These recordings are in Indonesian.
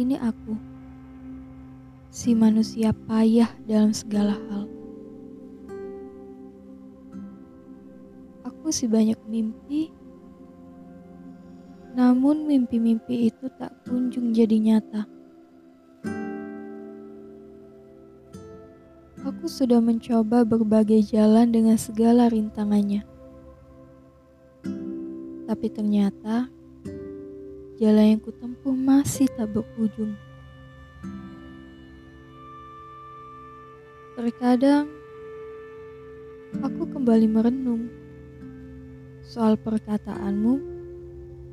Ini aku, si manusia payah dalam segala hal. Aku si banyak mimpi, namun mimpi-mimpi itu tak kunjung jadi nyata. Aku sudah mencoba berbagai jalan dengan segala rintangannya. Tapi ternyata jalan yang kutempuh masih tak berujung. Terkadang aku kembali merenung soal perkataanmu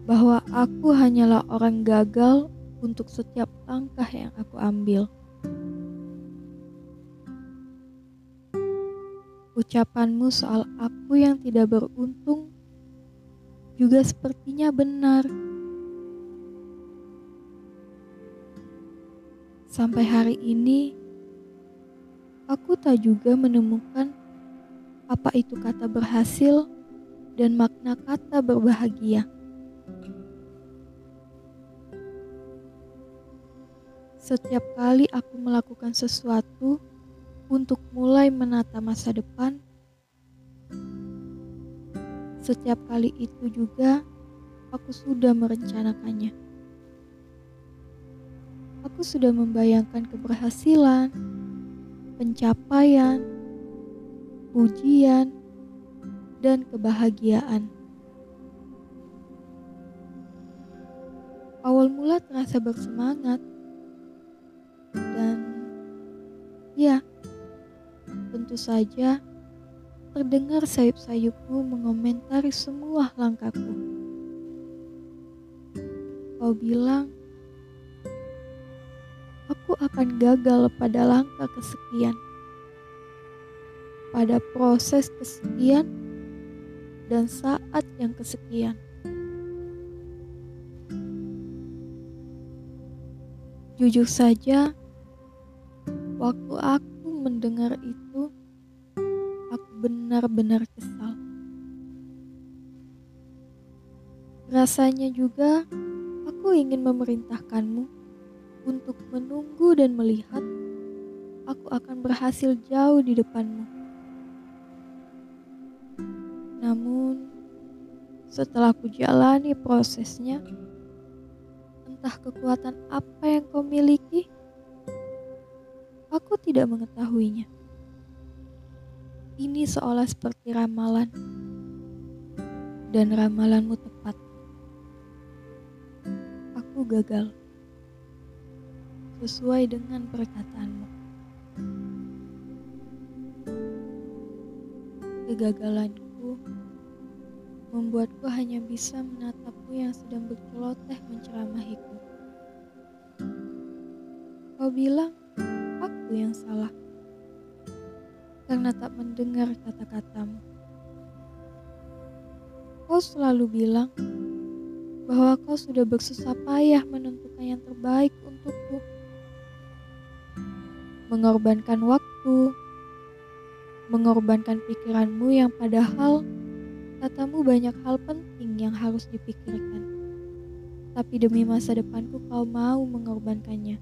bahwa aku hanyalah orang gagal untuk setiap langkah yang aku ambil. Ucapanmu soal aku yang tidak beruntung juga sepertinya benar. Sampai hari ini, aku tak juga menemukan apa itu kata berhasil dan makna kata berbahagia. Setiap kali aku melakukan sesuatu untuk mulai menata masa depan, setiap kali itu juga aku sudah merencanakannya. Aku sudah membayangkan keberhasilan, pencapaian, pujian, dan kebahagiaan. Awal mula terasa bersemangat, dan ya, tentu saja terdengar sayup-sayupmu mengomentari semua langkahku. Kau bilang, akan gagal pada langkah kesekian, pada proses kesekian, dan saat yang kesekian. Jujur saja, waktu aku mendengar itu, benar-benar kesal. Rasanya juga aku ingin memerintahkanmu untuk menunggu dan melihat aku akan berhasil jauh di depanmu. Namun, setelah ku jalani prosesnya, entah kekuatan apa yang kau miliki, aku tidak mengetahuinya. Ini seolah seperti ramalan, dan ramalanmu tepat. Aku gagal sesuai dengan perkataanmu. Kegagalanku membuatku hanya bisa menatapmu yang sedang berceloteh menceramahiku. Kau bilang aku yang salah karena tak mendengar kata-katamu. Kau selalu bilang bahwa kau sudah bersusah payah menentukan yang terbaik untukku. Mengorbankan waktu, mengorbankan pikiranmu yang padahal katamu banyak hal penting yang harus dipikirkan. Tapi demi masa depanku kau mau mengorbankannya.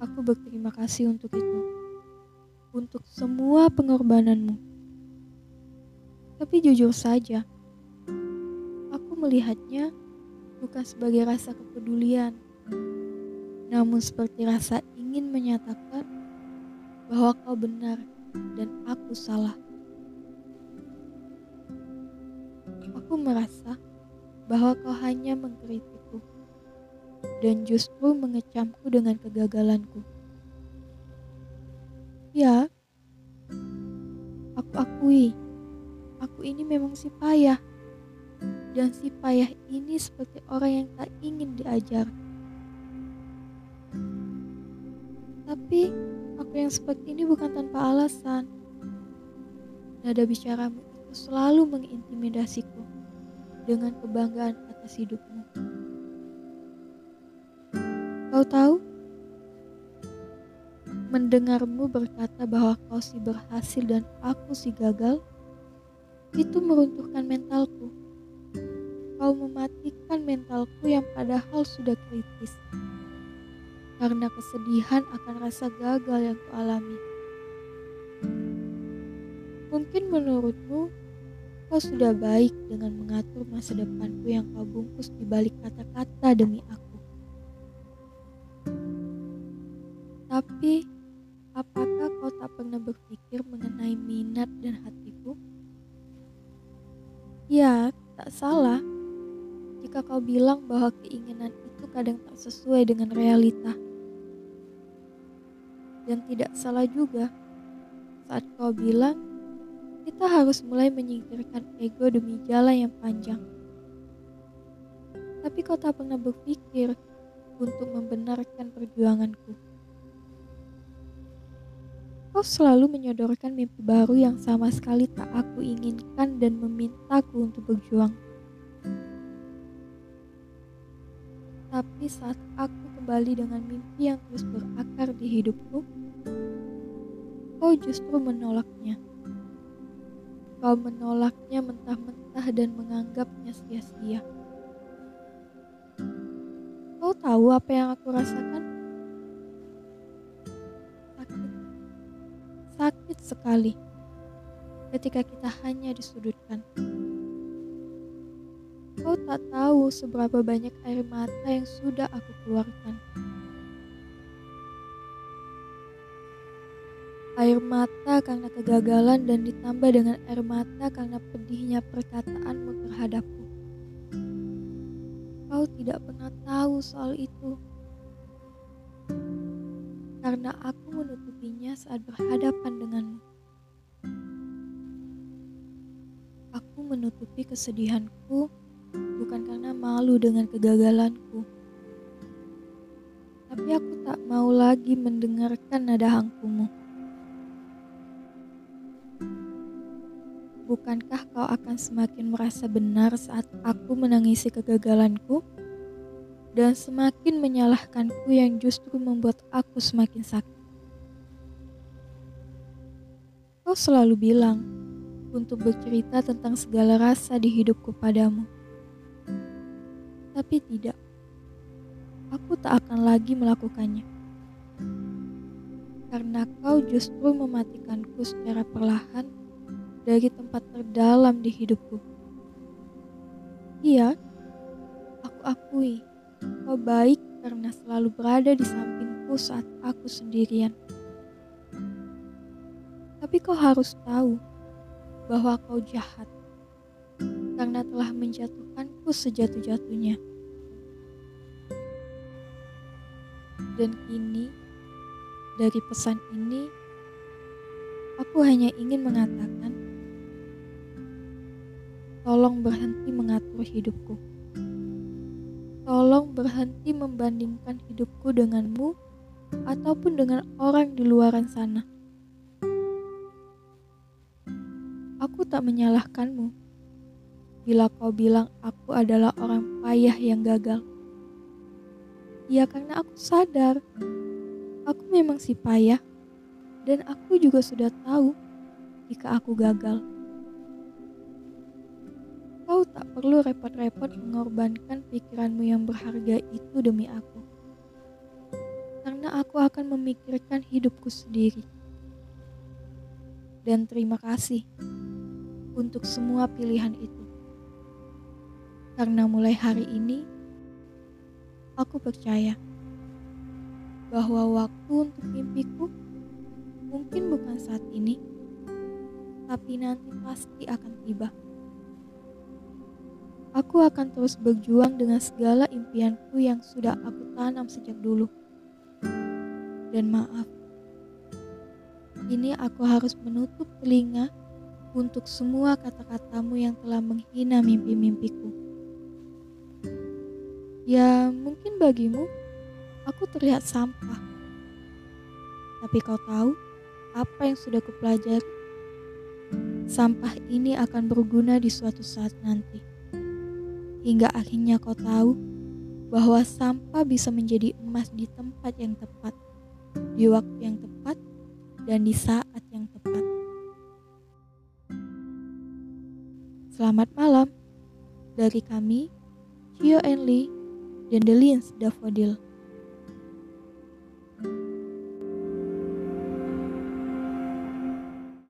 Aku berterima kasih untuk itu, untuk semua pengorbananmu. Tapi jujur saja, aku melihatnya bukan sebagai rasa kepedulian, namun seperti rasa ingin menyatakan bahwa kau benar dan aku salah. Aku merasa bahwa kau hanya mengkritikku dan justru mengecamku dengan kegagalanku. Ya, aku akui, aku ini memang si payah. Dan si payah ini seperti orang yang tak ingin diajar. Tapi aku yang seperti ini bukan tanpa alasan. Nada bicaramu itu selalu mengintimidasiku dengan kebanggaan atas hidupmu. Kau tahu? Mendengarmu berkata bahwa kau si berhasil dan aku si gagal, itu meruntuhkan mentalku. kau mematikan mentalku yang padahal sudah kritis. Karena kesedihan akan rasa gagal yang kualami. Mungkin menurutmu, kau sudah baik dengan mengatur masa depanku yang kau bungkus di balik kata-kata demi aku. Tapi, apakah kau tak pernah berpikir mengenai minat dan hatiku? Ya, tak salah jika kau bilang bahwa keinginan itu kadang tak sesuai dengan realita. Dan tidak salah juga saat kau bilang kita harus mulai menyingkirkan ego demi jalan yang panjang. Tapi kau tak pernah berpikir untuk membenarkan perjuanganku. Kau selalu menyodorkan mimpi baru yang sama sekali tak aku inginkan dan memintaku untuk berjuang. Tapi saat aku kembali dengan mimpi yang terus berakar di hidupku, kau justru menolaknya. Kau menolaknya mentah-mentah dan menganggapnya sia-sia. Kau tahu apa yang aku rasakan? sakit sekali ketika kita hanya disudutkan. Kau tak tahu seberapa banyak air mata yang sudah aku keluarkan. Air mata karena kegagalan dan ditambah dengan air mata karena pedihnya perkataanmu terhadapku. Kau tidak pernah tahu soal itu karena aku menutupinya saat berhadapan denganmu. Aku menutupi kesedihanku bukan karena malu dengan kegagalanku, tapi aku tak mau lagi mendengarkan nada hangkumu. Bukankah kau akan semakin merasa benar saat aku menangisi kegagalanku? dan semakin menyalahkanku yang justru membuat aku semakin sakit. Kau selalu bilang untuk bercerita tentang segala rasa di hidupku padamu. Tapi tidak, aku tak akan lagi melakukannya. Karena kau justru mematikanku secara perlahan dari tempat terdalam di hidupku. Iya, aku akui Kau baik karena selalu berada di sampingku saat aku sendirian. Tapi kau harus tahu bahwa kau jahat karena telah menjatuhkanku sejatuh-jatuhnya. Dan kini, dari pesan ini, aku hanya ingin mengatakan, tolong berhenti mengatur hidupku. Tolong berhenti membandingkan hidupku denganmu ataupun dengan orang di luaran sana. Aku tak menyalahkanmu bila kau bilang aku adalah orang payah yang gagal. Ya karena aku sadar aku memang si payah dan aku juga sudah tahu jika aku gagal. Kau tak perlu repot-repot mengorbankan pikiranmu yang berharga itu demi aku. Karena aku akan memikirkan hidupku sendiri. Dan terima kasih untuk semua pilihan itu. Karena mulai hari ini, aku percaya bahwa waktu untuk mimpiku mungkin bukan saat ini, tapi nanti pasti akan tiba. Aku akan terus berjuang dengan segala impianku yang sudah aku tanam sejak dulu. Dan maaf, ini aku harus menutup telinga untuk semua kata-katamu yang telah menghina mimpi-mimpiku. Ya, mungkin bagimu aku terlihat sampah. Tapi kau tahu apa yang sudah kupelajari? Sampah ini akan berguna di suatu saat nanti hingga akhirnya kau tahu bahwa sampah bisa menjadi emas di tempat yang tepat, di waktu yang tepat, dan di saat yang tepat. Selamat malam dari kami, Gio Enli, dan Delins Davodil.